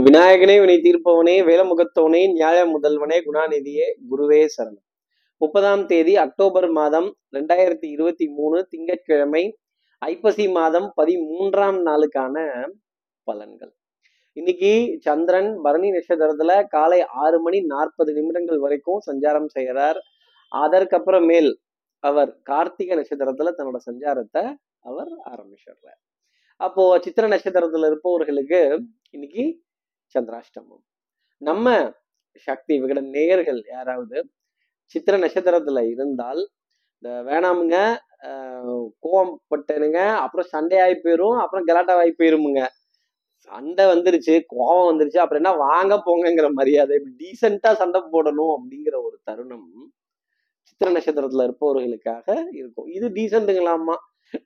விநாயகனே வினை தீர்ப்பவனே வேலமுகத்தவனே நியாய முதல்வனே குணாநிதியே குருவே சரணம். முப்பதாம் தேதி அக்டோபர் மாதம் ரெண்டாயிரத்தி இருபத்தி மூணு திங்கட்கிழமை ஐப்பசி மாதம் பதிமூன்றாம் நாளுக்கான பலன்கள். இன்னைக்கு சந்திரன் பரணி நட்சத்திரத்துல காலை ஆறு மணி நாற்பது நிமிடங்கள் வரைக்கும் சஞ்சாரம் செய்கிறார். அதற்கப்புறமேல் அவர் கார்த்திகை நட்சத்திரத்துல தன்னோட சஞ்சாரத்தை அவர் ஆரம்பிச்சிடுறார். அப்போ சித்திர நட்சத்திரத்துல இருப்பவர்களுக்கு இன்னைக்கு சந்திராஷ்டமம். நம்ம சக்தி விகடன் நேயர்கள் யாராவது சித்திர நட்சத்திரத்துல இருந்தால் இந்த வேணாமுங்க கோவம் பட்டனுங்க அப்புறம் சண்டையாகி போயிரும் அப்புறம் கலாட்டாவாகி போயிருமுங்க. சண்டை வந்துருச்சு கோவம் வந்துருச்சு அப்புறம் என்ன வாங்க போங்கங்கிற மரியாதை டீசெண்டா சண்டை போடணும் அப்படிங்கிற ஒரு தருணம் சித்திர நட்சத்திரத்துல இருப்பவர்களுக்காக இருக்கும். இது டீசெண்ட்டுங்களாமா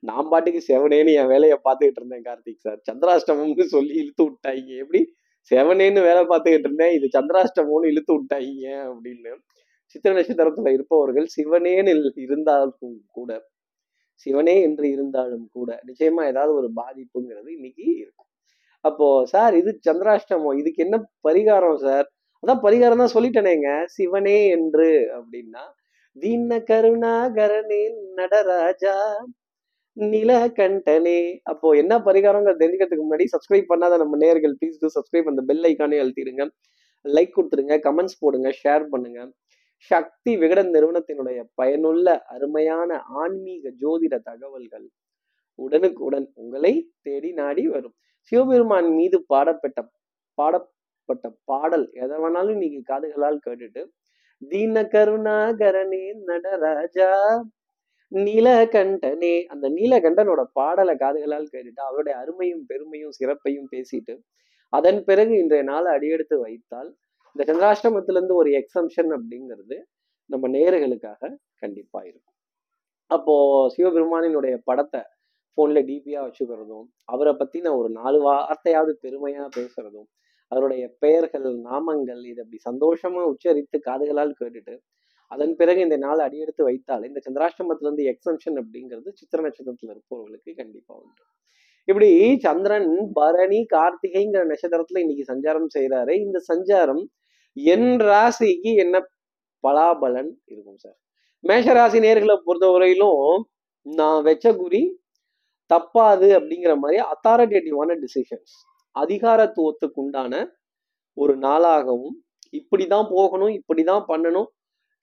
நான் பாட்டுக்கு செவனேன்னு என் வேலையை பார்த்துக்கிட்டு இருந்தேன் கார்த்திக் சார். சந்திராஷ்டமம்னு சொல்லி இழுத்து விட்டாங்க. எப்படி? செவனேன்னு வேலை பார்த்துக்கிட்டு இருந்தேன். இது சந்திராஷ்டமோன்னு இழுத்து விட்டாங்க அப்படின்னு சித்திர நட்சத்திரத்துல இருப்பவர்கள் சிவனேன்னு இருந்தாலும் கூட சிவனே என்று இருந்தாலும் கூட நிச்சயமா ஏதாவது ஒரு பாதிப்புங்கிறது இன்னைக்கு இருக்கும். அப்போ சார் இது சந்திராஷ்டமம். இதுக்கு என்ன பரிகாரம் சார்? அதான் பரிகாரம் தான் சொல்லிட்டேனேங்க. சிவனே என்று அப்படின்னா தீன கருணாகரனே நடராஜா நிலகண்டனே. அப்போ என்ன பரிகாரங்கிறது தெரிஞ்சுக்கிறதுக்கு முன்னாடி சப்ஸ்கிரைப் பண்ணாத நம்ம நேர்கள் ப்ளீஸ் டூ சப்ஸ்கிரைப் அந்த பெல் ஐக்கானே அழுத்திடுங்க. லைக் கொடுத்துருங்க கமெண்ட்ஸ் போடுங்க ஷேர் பண்ணுங்க. சக்தி விகடன் நிறுவனத்தினுடைய பயனுள்ள அருமையான ஆன்மீக ஜோதிட தகவல்கள் உடனுக்குடன் உங்களை தேடி நாடி வரும். சிவபெருமான் மீது பாடப்பட்ட பாடப்பட்ட பாடல் எதை வேணாலும் நீங்க காதுகளால் கேட்டுட்டு தீன கருணாகரனே நடராஜா நீலகண்டனே அந்த நீலகண்டனோட பாடலை காதுகளால் கேட்டுட்டு அவருடைய அருமையும் பெருமையும் சிறப்பையும் பேசிட்டு அதன் பிறகு இன்றைய நாளை அடியெடுத்து வைத்தால் இந்த சந்திராஷ்டமத்திலேருந்து ஒரு எக்ஸம்ஷன் அப்படிங்கிறது நம்ம நேர்களுக்காக கண்டிப்பா இருக்கும். அப்போ சிவபெருமானினுடைய படத்தை போன்ல டிபியா வச்சுக்கிறதும் அவரை பத்தின ஒரு நாலு வார்த்தையாவது பெருமையா பேசுறதும் அவருடைய பெயர்கள் நாமங்கள் இதை அப்படி சந்தோஷமா உச்சரித்து காதுகளால் கேட்டுட்டு அதன் பிறகு இந்த நாள் அடியெடுத்து வைத்தால் இந்த சந்திராஷ்டமத்திலிருந்து எக்ஸம்ஷன் அப்படிங்கிறது சித்திர நட்சத்திரத்தில் இருப்பவர்களுக்கு கண்டிப்பாக உண்டு. இப்படி சந்திரன் பரணி கார்த்திகைங்கிற நட்சத்திரத்துல இன்னைக்கு சஞ்சாரம் செய்கிறாரு இந்த சஞ்சாரம் என் ராசிக்கு என்ன பலாபலன் இருக்கும் சார்? மேஷராசி நேர்களை பொறுத்தவரையிலும் நான் வச்ச குறி தப்பாது அப்படிங்கிற மாதிரி அத்தாரிட்டேட்டிவான டிசிஷன்ஸ் அதிகாரத்துவத்துக்கு உண்டான ஒரு நாளாகவும் இப்படி தான் போகணும் இப்படி தான் பண்ணணும்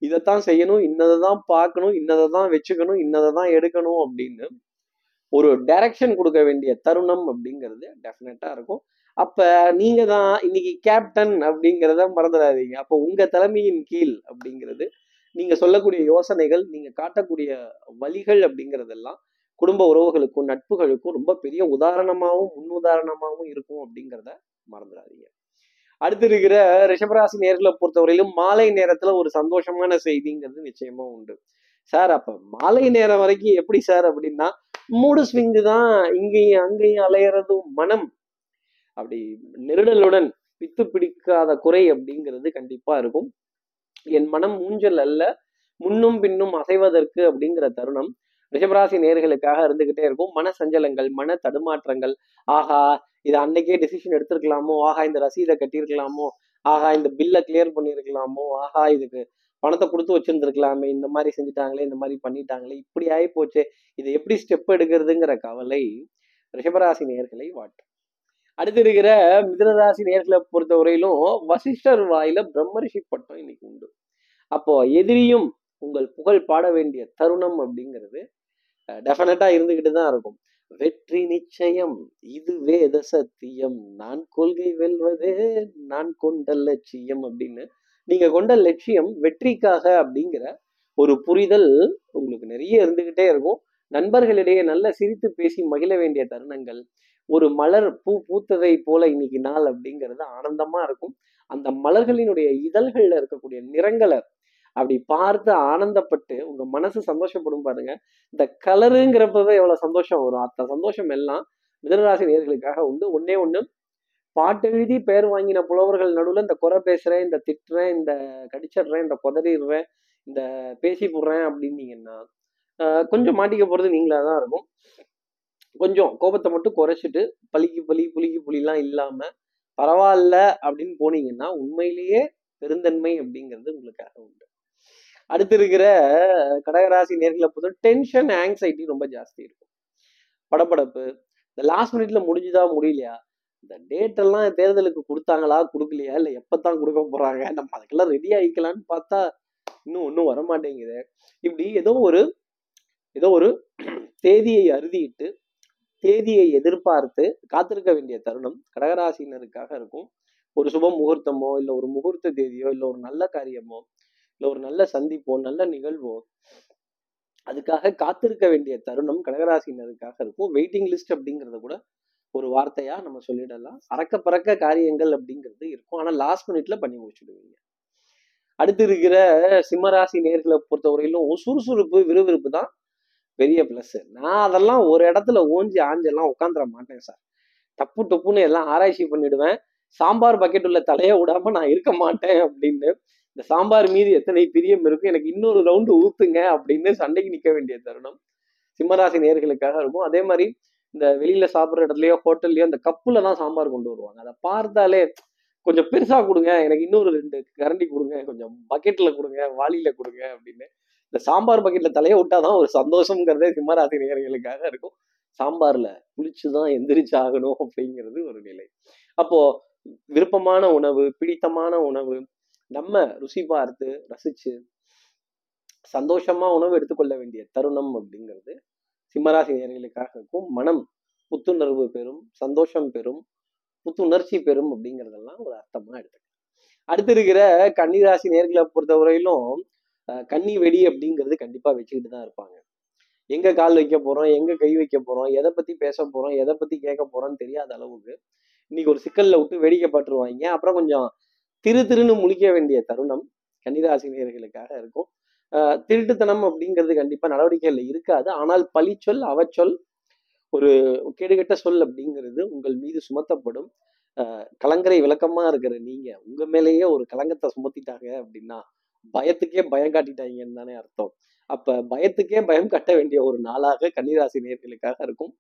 இதைத்தான் செய்யணும் இன்னதை தான் பார்க்கணும் இன்னதை தான் வச்சுக்கணும் இன்னதை தான் எடுக்கணும் அப்படின்னு ஒரு டைரக்ஷன் கொடுக்க வேண்டிய தருணம் அப்படிங்கிறது டெஃபினட்டா இருக்கும். அப்ப நீங்க தான் இன்னைக்கு கேப்டன் அப்படிங்கிறத மறந்துடாதீங்க. அப்போ உங்க தலைமையின் கீழ் அப்படிங்கிறது நீங்க சொல்லக்கூடிய யோசனைகள் நீங்க காட்டக்கூடிய வழிகள் அப்படிங்கிறதெல்லாம் குடும்ப உறவுகளுக்கும் நட்புகளுக்கும் ரொம்ப பெரிய உதாரணமாகவும் முன்னுதாரணமாகவும் இருக்கும் அப்படிங்கிறத மறந்துடாதீங்க. அடுத்து இருக்கிற ரிஷபராசி நேர்களை பொறுத்தவரையிலும் மாலை நேரத்துல ஒரு சந்தோஷமான செய்திங்கிறது நிச்சயமா உண்டு. சார் அப்ப மாலை நேரம் வரைக்கும் எப்படி சார் அப்படின்னா மூடு ஸ்விங்கு தான் இங்கேயும் அங்கேயும் அலையறதும் மனம். அப்படி நெருடலுடன் பித்து பிடிக்காத குறை அப்படிங்கிறது கண்டிப்பா இருக்கும். என் மனம் ஊஞ்சல் அல்ல முன்னும் பின்னும் அசைவதற்கு அப்படிங்கிற தருணம். ரிஷபராசி நேர்களுக்காக இருந்துகிட்டே இருக்கும். மன சஞ்சலங்கள் மன தடுமாற்றங்கள். ஆகா இது அன்னைக்கே டெசிஷன் எடுத்திருக்கலாமோ? ஆஹா இந்த ரசீதை கட்டியிருக்கலாமோ? ஆஹா இந்த பில்லை கிளியர் பண்ணியிருக்கலாமோ? ஆஹா இதுக்கு பணத்தை கொடுத்து வச்சிருந்துருக்கலாமே? இந்த மாதிரி செஞ்சுட்டாங்களே இந்த மாதிரி பண்ணிட்டாங்களே? இப்படி ஆகி போச்சு இதை எப்படி ஸ்டெப் எடுக்கிறதுங்கிற கவலை ரிஷபராசி நேர்களை வாட்டும். அடுத்து இருக்கிற மிதனராசி நேர்களை பொறுத்தவரையிலும் வசிஷ்டர் வாயில பிரம்மரிஷி பட்டம் இன்னைக்கு உண்டு. அப்போ எதிரியும் உங்கள் புகழ் பாட வேண்டிய தருணம் அப்படிங்கிறது டெஃபினட்டா இருந்துகிட்டு தான் இருக்கும். வெற்றி நிச்சயம் இது வேத சத்தியம். நான் கொள்கை வெல்வதே நான் கொண்ட லட்சியம் அப்படின்னு. நீங்க கொண்ட லட்சியம் வெற்றிக்காக அப்படிங்கிற ஒரு புரிதல் உங்களுக்கு நிறைய இருந்துகிட்டே இருக்கும். நண்பர்களிடையே நல்ல சிரித்து பேசி மகிழ வேண்டிய தருணங்கள். ஒரு மலர் பூ பூத்ததை போல இன்னைக்கு நாள் அப்படிங்கிறது ஆனந்தமா இருக்கும். அந்த மலர்களினுடைய இதழ்கள்ல இருக்கக்கூடிய நிறங்களை அப்படி பார்த்து ஆனந்தப்பட்டு உங்க மனசு சந்தோஷப்படும் பாருங்க. இந்த கலருங்கிறப்பவே எவ்வளவு சந்தோஷம் வரும். அத்த சந்தோஷம் எல்லாம் மிதனராசி நேர்களுக்காக உண்டு. ஒன்னே ஒன்று பாட்டு எழுதி பெயர் வாங்கின புலவர்கள் நடுவில் இந்த குறை பேசுறேன் இந்த திட்டுறேன் இந்த கடிச்சிடுறேன் இந்த குதறிடுறேன் இந்த பேசி போடுறேன் அப்படின்னீங்கன்னா கொஞ்சம் மாட்டிக்க போறது நீங்களா தான் இருக்கும். கொஞ்சம் கோபத்தை மட்டும் குறைச்சிட்டு பலிக்கு பலி புளிக்கு புலிலாம் இல்லாம பரவாயில்ல அப்படின்னு போனீங்கன்னா உண்மையிலேயே பெருந்தன்மை அப்படிங்கிறது உங்களுக்காக உண்டு. அடுத்து இருக்கிற கடகராசி நேர்களை பொறுத்த டென்ஷன் ஆங்ஸைட்டி ரொம்ப ஜாஸ்தி இருக்கும். படபடப்பு. இந்த லாஸ்ட் மினிட்ல முடிஞ்சுதா முடியலையா? இந்த டேட் எல்லாம் தேர்தலுக்கு கொடுத்தாங்களா கொடுக்கலையா? இல்லை எப்பத்தான் கொடுக்க போறாங்க? நம்ம அதுக்கெல்லாம் ரெடி ஆகிக்கலான்னு பார்த்தா இன்னும் ஒன்றும் வரமாட்டேங்குது. இப்படி ஏதோ ஒரு ஏதோ ஒரு தேதியை அறுதிட்டு தேதியை எதிர்பார்த்து காத்திருக்க வேண்டிய தருணம் கடகராசினருக்காக இருக்கும். ஒரு சுப முகூர்த்தமோ இல்லை ஒரு முகூர்த்த தேதியோ இல்லை ஒரு நல்ல காரியமோ இல்லை ஒரு நல்ல சந்திப்போ நல்ல நிகழ்வோ அதுக்காக காத்திருக்க வேண்டிய தருணம் கடகராசினருக்காக இருக்கும். வெயிட்டிங் லிஸ்ட் அப்படிங்கிறத கூட ஒரு வார்த்தையா நம்ம சொல்லிடலாம். அறக்க பறக்க காரியங்கள் அப்படிங்கிறது இருக்கும். ஆனா லாஸ்ட் மினிட்ல பண்ணி முடிச்சுடுவீங்க. அடுத்து இருக்கிற சிம்மராசி நேர்களை பொறுத்தவரையிலும் சுறுசுறுப்பு விறுவிறுப்பு தான் பெரிய பிளஸ் நான் அதெல்லாம் ஒரு இடத்துல ஓஞ்சி ஆஞ்செல்லாம் உட்காந்துட மாட்டேன் சார். தப்பு டப்புன்னு எல்லாம் ஆராய்ச்சி பண்ணிடுவேன். சாம்பார் பக்கெட் உள்ள தலையை விடாம நான் இருக்க மாட்டேன் அப்படின்னு இந்த சாம்பார் மீது எத்தனை பிரியம் இருக்கும் எனக்கு இன்னொரு ரவுண்டு ஊத்துங்க அப்படின்னு சண்டைக்கு நிற்க வேண்டிய தருணம் சிம்மராசி நேர்களுக்காக இருக்கும். அதே மாதிரி இந்த வெளியில சாப்பிட்ற இடத்துலயோ ஹோட்டல்லையோ அந்த கப்புல தான் சாம்பார் கொண்டு வருவாங்க. அதை பார்த்தாலே கொஞ்சம் பெருசா கொடுங்க எனக்கு இன்னொரு ரெண்டு கரண்டி கொடுங்க கொஞ்சம் பக்கெட்ல கொடுங்க வாளியில கொடுங்க அப்படின்னு. இந்த சாம்பார் பக்கெட்ல தலையை விட்டாதான் ஒரு சந்தோஷங்கிறதே சிம்மராசி நேர்களுக்காக இருக்கும். சாம்பார்ல புளிச்சுதான் எந்திரிச்சு ஆகணும் அப்படிங்கிறது ஒரு நிலை. அப்போ விருப்பமான உணவு பிடித்தமான உணவு நம்ம ருசி பார்த்து ரசிச்சு சந்தோஷமா உணவு எடுத்துக்கொள்ள வேண்டிய தருணம் அப்படிங்கிறது சிம்மராசி நேர்களுக்காக இருக்கும் மனம் புத்துணர்வு பெறும் சந்தோஷம் பெறும் புத்துணர்ச்சி பெறும் அப்படிங்கிறதெல்லாம் ஒரு அர்த்தமா எடுத்துக்கலாம். அடுத்து இருக்கிற கன்னிராசி நேர்களை பொறுத்தவரையிலும் கன்னி வெடி அப்படிங்கிறது கண்டிப்பா வச்சுக்கிட்டு தான் இருப்பாங்க. எங்க கால் வைக்க போறோம் எங்க கை வைக்க போறோம் எதை பத்தி பேச போறோம் எதை பத்தி கேட்க போறோம்னு தெரியாத அளவுக்கு இன்னைக்கு ஒரு சிக்கல்ல விட்டு வேடிக்கை பட்டுருவாங்க அப்புறம் கொஞ்சம் திரு திருன்னு முழிக்க வேண்டிய தருணம் கன்னிராசி நேர்களுக்காக இருக்கும் திருட்டுத்தனம் அப்படிங்கிறது கண்டிப்பா நடவடிக்கைகள் இருக்காது. ஆனால் பழிச்சொல் அவச்சொல் ஒரு கேடுகட்ட சொல் அப்படிங்கிறது உங்கள் மீது சுமத்தப்படும். கலங்கரை விளக்கமா இருக்கிற நீங்க உங்க மேலேயே ஒரு கலங்கத்தை சுமத்திட்டாங்க அப்படின்னா பயத்துக்கே பயம் காட்டிட்டாங்கன்னு தானே அர்த்தம். அப்ப பயத்துக்கே பயம் கட்ட வேண்டிய ஒரு நாளாக கன்னிராசி நேர்களுக்காக இருக்கும்.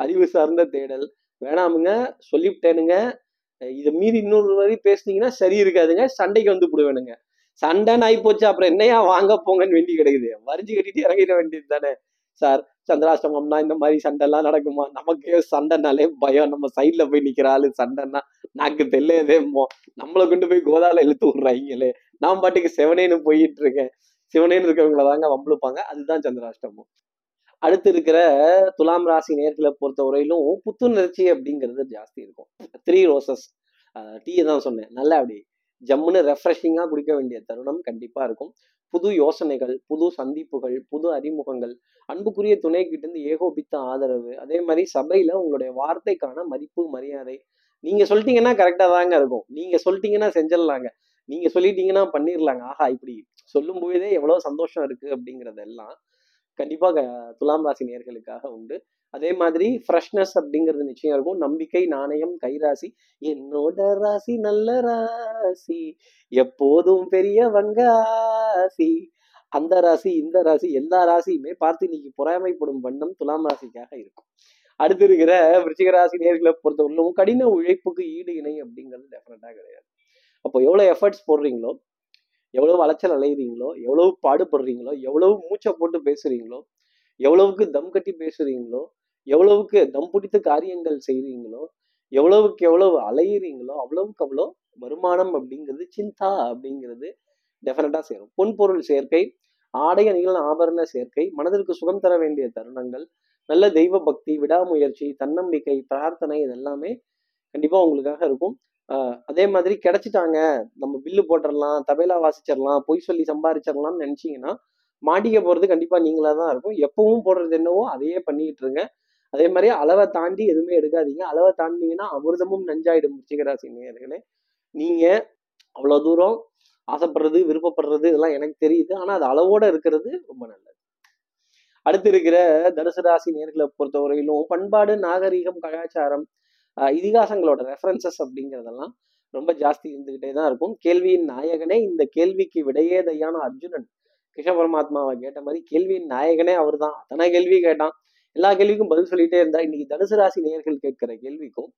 அறிவு சார்ந்த தேடல். வேணாமுங்க சொல்லிவிட்டேனுங்க. இதை மீறி இன்னொரு வரி பேசுனீங்கன்னா சரி இருக்காதுங்க. சண்டைக்கு வந்து விடுவேனுங்க சண்டைன்னு ஆகி போச்சு அப்புறம் என்னையா வாங்க போங்கன்னு வேண்டி கிடைக்குது. வரிஞ்சு கட்டிட்டு இறங்கிட வேண்டியது தானே. சார் சந்திராஷ்டமம்னா இந்த மாதிரி சண்டைலாம் நடக்குமா? நமக்கு சண்டைனாலே பயம். நம்ம சைட்ல போய் நிக்கிற ஆளு சண்டைன்னா நாக்கு தெரியதேமோ நம்மளை கொண்டு போய் கோதால இழுத்து விடுறாங்களே நான் பாட்டுக்கு செவனேன்னு போயிட்டு இருக்கேன். சிவனேன்னு இருக்கிறவங்கள தாங்க வம்பளுப்பாங்க அதுதான் சந்திராஷ்டமம். அடுத்து இருக்கிற துலாம் ராசி நேர்களை பொறுத்த வரையிலும் புத்துணர்ச்சி அப்படிங்கிறது ஜாஸ்தி இருக்கும். த்ரீ ரோசஸ் டீயை தான் சொன்னேன். நல்லா அப்படி ஜம்முன்னு ரெஃப்ரெஷிங்காக குடிக்க வேண்டிய தருணம் கண்டிப்பாக இருக்கும். புது யோசனைகள் புது சந்திப்புகள் புது அறிமுகங்கள் அன்புக்குரிய துணை கிட்டேருந்து ஏகோபித்த ஆதரவு. அதே மாதிரி சபையில் உங்களுடைய வார்த்தைக்கான மதிப்பு மரியாதை. நீங்கள் சொல்லிட்டீங்கன்னா கரெக்டாக தாங்க இருக்கும். நீங்கள் சொல்லிட்டீங்கன்னா செஞ்சிடலாங்க. நீங்கள் சொல்லிட்டீங்கன்னா பண்ணிடலாங்க. ஆஹா இப்படி சொல்லும் போதே சந்தோஷம் இருக்கு அப்படிங்கிறதெல்லாம் கண்டிப்பாக துலாம் ராசி நேர்களுக்காக உண்டு. அதே மாதிரி ஃப்ரெஷ்னஸ் அப்படிங்கிறது நிச்சயம் இருக்கும். நம்பிக்கை நாணயம் கைராசி என்னோட ராசி நல்ல ராசி எப்போதும் பெரிய வங்காசி அந்த ராசி இந்த ராசி எல்லா ராசியுமே பார்த்து இன்னைக்கு பொறாமைப்படும் வண்ணம் துலாம் ராசிக்காக இருக்கும். அடுத்து இருக்கிற விருச்சிக ராசி நேர்களை பொறுத்தவரையிலும் கடின உழைப்புக்கு ஈடு இணை அப்படிங்கிறது டெஃபினட்டாக கிடையாது. அப்போ எவ்வளவு எஃபர்ட்ஸ் போடுறீங்களோ எவ்வளவு அலைச்சல் அலையுறீங்களோ எவ்வளவு பாடுபடுறீங்களோ எவ்வளவு மூச்சை போட்டு பேசுறீங்களோ எவ்வளவுக்கு தம் கட்டி பேசுறீங்களோ எவ்வளவுக்கு தம் பிடித்த காரியங்கள் செய்கிறீங்களோ எவ்வளவுக்கு எவ்வளவு அலையிறீங்களோ அவ்வளவுக்கு அவ்வளோ வருமானம் அப்படிங்கிறது சிந்தா அப்படிங்கிறது டெஃபினட்டா சேரும். பொன்பொருள் சேர்க்கை ஆடை அணிகள் ஆபரண சேர்க்கை மனதிற்கு சுகம் தர வேண்டிய தருணங்கள் நல்ல தெய்வ பக்தி விடாமுயற்சி தன்னம்பிக்கை பிரார்த்தனை இதெல்லாமே கண்டிப்பாக உங்களுக்காக இருக்கும். அதே மாதிரி கிடைச்சிட்டாங்க. நம்ம பில்லு போட்டுடலாம் தபேலா வாசிச்சிடலாம் பொய் சொல்லி சம்பாதிச்சிடலாம்னு நினைச்சீங்கன்னா மாட்டிக்க போறது கண்டிப்பா நீங்களா தான் இருக்கும். எப்பவும் போடுறது என்னவோ அதையே பண்ணிக்கிட்டு இருங்க. அதே மாதிரி அளவை தாண்டி எதுவுமே எடுக்காதீங்க. அளவை தாண்டிங்கன்னா அமிர்தமும் நஞ்சாயிடும் ரிச்சிகராசி நேர்களே நீங்க அவ்வளவு தூரம் ஆசைப்படுறது விருப்பப்படுறது இதெல்லாம் எனக்கு தெரியுது. ஆனா அது அளவோட இருக்கிறது ரொம்ப நல்லது. அடுத்து இருக்கிற தனுசு ராசி நேர்களை பொறுத்தவரையிலும் பண்பாடு நாகரீகம் கலாச்சாரம் இதிகாசங்களோட ரெஃபரன்சஸ் அப்படிங்கிறதெல்லாம் ரொம்ப ஜாஸ்தி இருந்துகிட்டே தான் இருக்கும். கேள்வியின் நாயகனே இந்த கேள்விக்கு விடையே தையான அர்ஜுனன். கிருஷ்ண பரமாத்மாவை கேட்ட மாதிரி கேள்வியின் நாயகனே அவர் தான் அத்தனை கேள்வி கேட்டான். எல்லா கேள்விக்கும் பதில் சொல்லிட்டே இருந்தா இன்னைக்கு தனுசு ராசி நேர்கள் கேட்கிற கேள்விக்கும்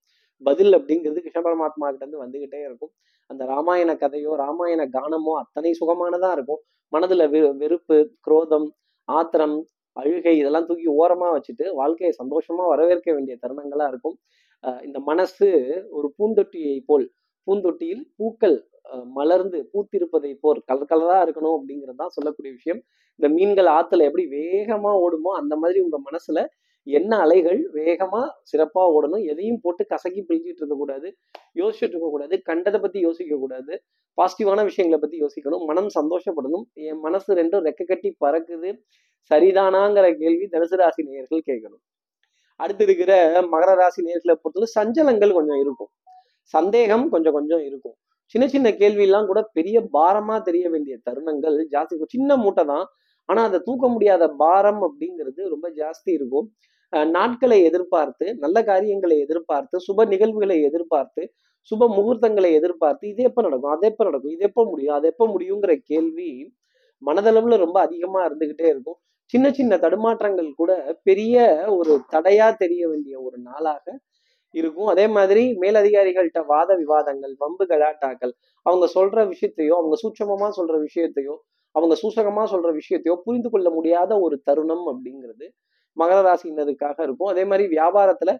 பதில் அப்படிங்கிறது கிருஷ்ண பரமாத்மா கிட்ட இருந்து வந்துகிட்டே இருக்கும். அந்த ராமாயண கதையோ ராமாயண கானமோ அத்தனை சுகமானதா இருக்கும். மனதுல வெ வெறுப்பு குரோதம் ஆத்திரம் அழுகை இதெல்லாம் தூக்கி ஓரமா வச்சுட்டு வாழ்க்கையை சந்தோஷமா வரவேற்க வேண்டிய தருணங்களா இருக்கும். இந்த மனசு ஒரு பூந்தொட்டியை போல் பூந்தொட்டியில் பூக்கள் மலர்ந்து பூத்திருப்பதை போல் கலர் கலரா இருக்கணும் அப்படிங்கிறது தான் சொல்லக்கூடிய விஷயம். இந்த மீன்கள் ஆத்துல எப்படி வேகமா ஓடுமோ அந்த மாதிரி உங்க மனசுல என்ன அலைகள் வேகமா சிறப்பா ஓடணும் எதையும் போட்டு கசக்கி பிழிஞ்சிட்டு இருக்க கூடாது யோசிச்சுட்டு இருக்க கூடாது கண்டதை பத்தி யோசிக்க கூடாது பாசிட்டிவான விஷயங்களை பத்தி யோசிக்கணும் மனம் சந்தோஷப்படணும் என் மனசு ரெண்டும் ரெக்க கட்டி பறக்குது சரிதானாங்கிற கேள்வி தனுசு ராசி நேயர்கள் கேட்கணும். அடுத்து இருக்கிற மகர ராசி நேர்களை பொறுத்தவரை சஞ்சலங்கள் கொஞ்சம் இருக்கும். சந்தேகம் கொஞ்சம் கொஞ்சம் இருக்கும். சின்ன சின்ன கேள்வியெல்லாம் கூட பெரிய பாரமா தெரிய வேண்டிய தருணங்கள் ஜாஸ்தி சின்ன மூட்டை தான். ஆனா அதை தூக்க முடியாத பாரம் அப்படிங்கிறது ரொம்ப ஜாஸ்தி இருக்கும். நாட்களை எதிர்பார்த்து நல்ல காரியங்களை எதிர்பார்த்து சுப நிகழ்வுகளை எதிர்பார்த்து சுப முகூர்த்தங்களை எதிர்பார்த்து இது எப்ப நடக்கும்? அது எப்போ நடக்கும்? இது எப்ப முடியும்? அது எப்ப முடியுங்கிற கேள்வி மனதளவுல ரொம்ப அதிகமா இருந்துகிட்டே இருக்கும். சின்ன சின்ன தடுமாற்றங்கள் கூட பெரிய ஒரு தடையா தெரிய வேண்டிய ஒரு நாளாக இருக்கும். அதே மாதிரி மேலதிகாரிகள்கிட்ட வாத விவாதங்கள் வம்பு கலாட்டாக்கள் அவங்க சொல்ற விஷயத்தையோ அவங்க சூட்சமமா சொல்ற விஷயத்தையோ அவங்க சூசகமா சொல்ற விஷயத்தையோ புரிந்து கொள்ள முடியாத ஒரு தருணம் அப்படிங்கிறது மகர ராசினதுக்காக இருக்கும். அதே மாதிரி வியாபாரத்துல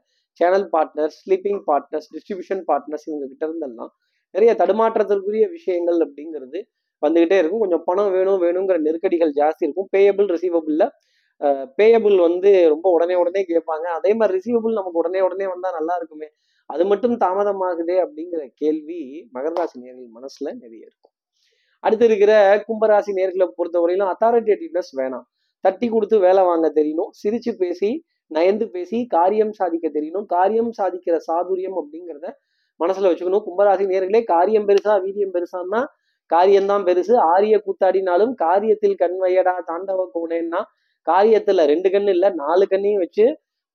channel partners sleeping partners distribution partners இவங்க கிட்ட இருந்தெல்லாம் நிறைய தடுமாற்றத்திற்குரிய விஷயங்கள் அப்படிங்கிறது வந்துகிட்டே இருக்கும். கொஞ்சம் பணம் வேணும் வேணுங்கிற நெருக்கடிகள் ஜாஸ்தி இருக்கும். பேயபிள் ரிசீவபிள்ல பேயபிள் வந்து ரொம்ப உடனே உடனே கேட்பாங்க. அதே மாதிரி ரிசீவபிள் நமக்கு உடனே உடனே வந்தா நல்லா இருக்குமே. அது மட்டும் தாமதமாகுதே அப்படிங்கிற கேள்வி மகராசி நேர்கள் மனசுல நிறைய இருக்கும். அடுத்து இருக்கிற கும்பராசி நேர்களை பொறுத்தவரையிலும் அத்தாரிட்டேட்டிவ்னஸ் வேணாம். தட்டி கொடுத்து வேலை வாங்க தெரியணும். சிரிச்சு பேசி நயந்து பேசி காரியம் சாதிக்க தெரியணும். காரியம் சாதிக்கிற சாதுரியம் அப்படிங்கிறத மனசுல வச்சுக்கணும். கும்பராசி நேர்களே காரியம் பெருசா வீரியம் பெருசான்னா காரியம்தான் பெருசு. ஆரிய கூத்தாடினாலும் காரியத்தில் கண் வையடா தாண்டவ கூடேன்னா காரியத்துல ரெண்டு கண்ணு இல்லை நாலு கண்ணையும் வச்சு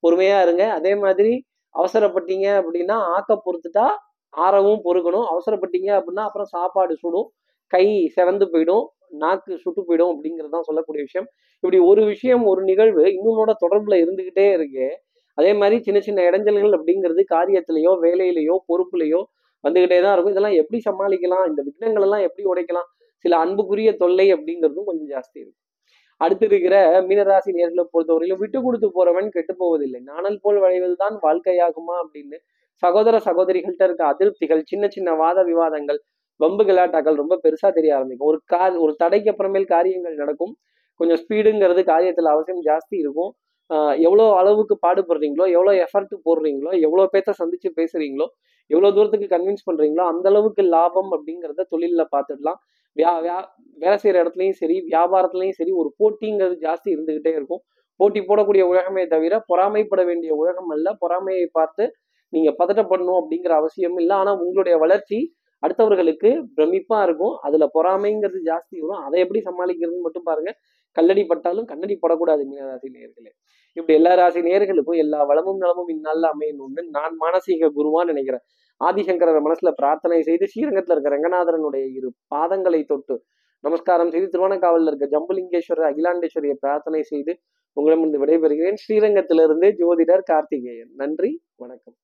பொறுமையா இருங்க. அதே மாதிரி அவசரப்பட்டீங்க அப்படின்னா ஆக்க பொறுத்துட்டா ஆறவும் பொறுக்கணும். அவசரப்பட்டீங்க அப்படின்னா அப்புறம் சாப்பாடு சுடும். கை செவந்து போயிடும். நாக்கு சுட்டு போயிடும் அப்படிங்கிறது தான் சொல்லக்கூடிய விஷயம். இப்படி ஒரு விஷயம் ஒரு நிகழ்வு இன்னொன்னோட தொடர்புல இருந்துகிட்டே இருக்கு. அதே மாதிரி சின்ன சின்ன இடைஞ்சல்கள் அப்படிங்கிறது காரியத்திலேயோ வேலையிலேயோ பொறுப்புலையோ வந்துகிட்டே தான் இருக்கும். இதெல்லாம் எப்படி சமாளிக்கலாம்? இந்த விக்னங்கள் எல்லாம் எப்படி உடைக்கலாம்? சில அன்புக்குரிய தொல்லை அப்படிங்கிறதும் கொஞ்சம் ஜாஸ்தி இருக்கும். அடுத்து இருக்கிற மீனராசி நேர்களை பொறுத்தவரையிலும் விட்டு கொடுத்து போறவன் கெட்டு போவதில்லை. நாணல் போல் வளைவதுதான் வாழ்க்கையாகுமா அப்படின்னு சகோதர சகோதரிகள்கிட்ட இருக்க அதிருப்திகள் சின்ன சின்ன வாத விவாதங்கள் வம்பு கலாட்டாக்கள் ரொம்ப பெருசா தெரிய ஆரம்பிக்கும். ஒரு கா ஒரு தடைக்கு அப்புறமேல் காரியங்கள் நடக்கும். கொஞ்சம் ஸ்பீடுங்கிறது காரியத்துல அவசியம் ஜாஸ்தி இருக்கும். எவ்வளோ அளவுக்கு பாடுபடுறீங்களோ எவ்வளோ எஃபர்ட் போடுறீங்களோ எவ்வளோ பேர்த்த சந்திச்சு பேசுறீங்களோ எவ்வளோ தூரத்துக்கு கன்வின்ஸ் பண்ணுறீங்களோ அந்த அளவுக்கு லாபம் அப்படிங்கிறத தொழிலில் பார்த்துடலாம் வியா வியா வேலை செய்கிற இடத்துலையும் சரி வியாபாரத்துலையும் சரி ஒரு போட்டிங்கிறது ஜாஸ்தி இருந்துக்கிட்டே இருக்கும். போட்டி போடக்கூடிய உலகமே தவிர பொறாமைப்பட வேண்டிய உலகம் அல்ல. பொறாமையை பார்த்து நீங்கள் பதட்டப்படணும் அப்படிங்கிற அவசியம் இல்லை. ஆனால் உங்களுடைய வளர்ச்சி அடுத்தவர்களுக்கு பிரமிப்பாக இருக்கும். அதில் பொறாமைங்கிறது ஜாஸ்தி வரும். அதை எப்படி சமாளிக்கிறதுன்னு மட்டும் பாருங்கள் கல்லடி பட்டாலும் கண்ணடி படக்கூடாது மீனராசி நேர்களே இப்படி எல்லா ராசி நேர்களுக்கும் எல்லா வளமும் நலமும் இந்நாளில் அமையணும்னு நான் மானசீக குருவான்னு நினைக்கிறேன். ஆதிசங்கரர் மனசுல பிரார்த்தனை செய்து ஸ்ரீரங்கத்துல இருக்க ரங்கநாதரனுடைய இரு பாதங்களை தொட்டு நமஸ்காரம் செய்து திருவண்ணக்காவலில் இருக்க ஜம்புலிங்கேஸ்வரர் அகிலாண்டேஸ்வரியை பிரார்த்தனை செய்து உங்களிடமிருந்து விடைபெறுகிறேன். ஸ்ரீரங்கத்திலிருந்து ஜோதிடர் கார்த்திகேயன். நன்றி வணக்கம்.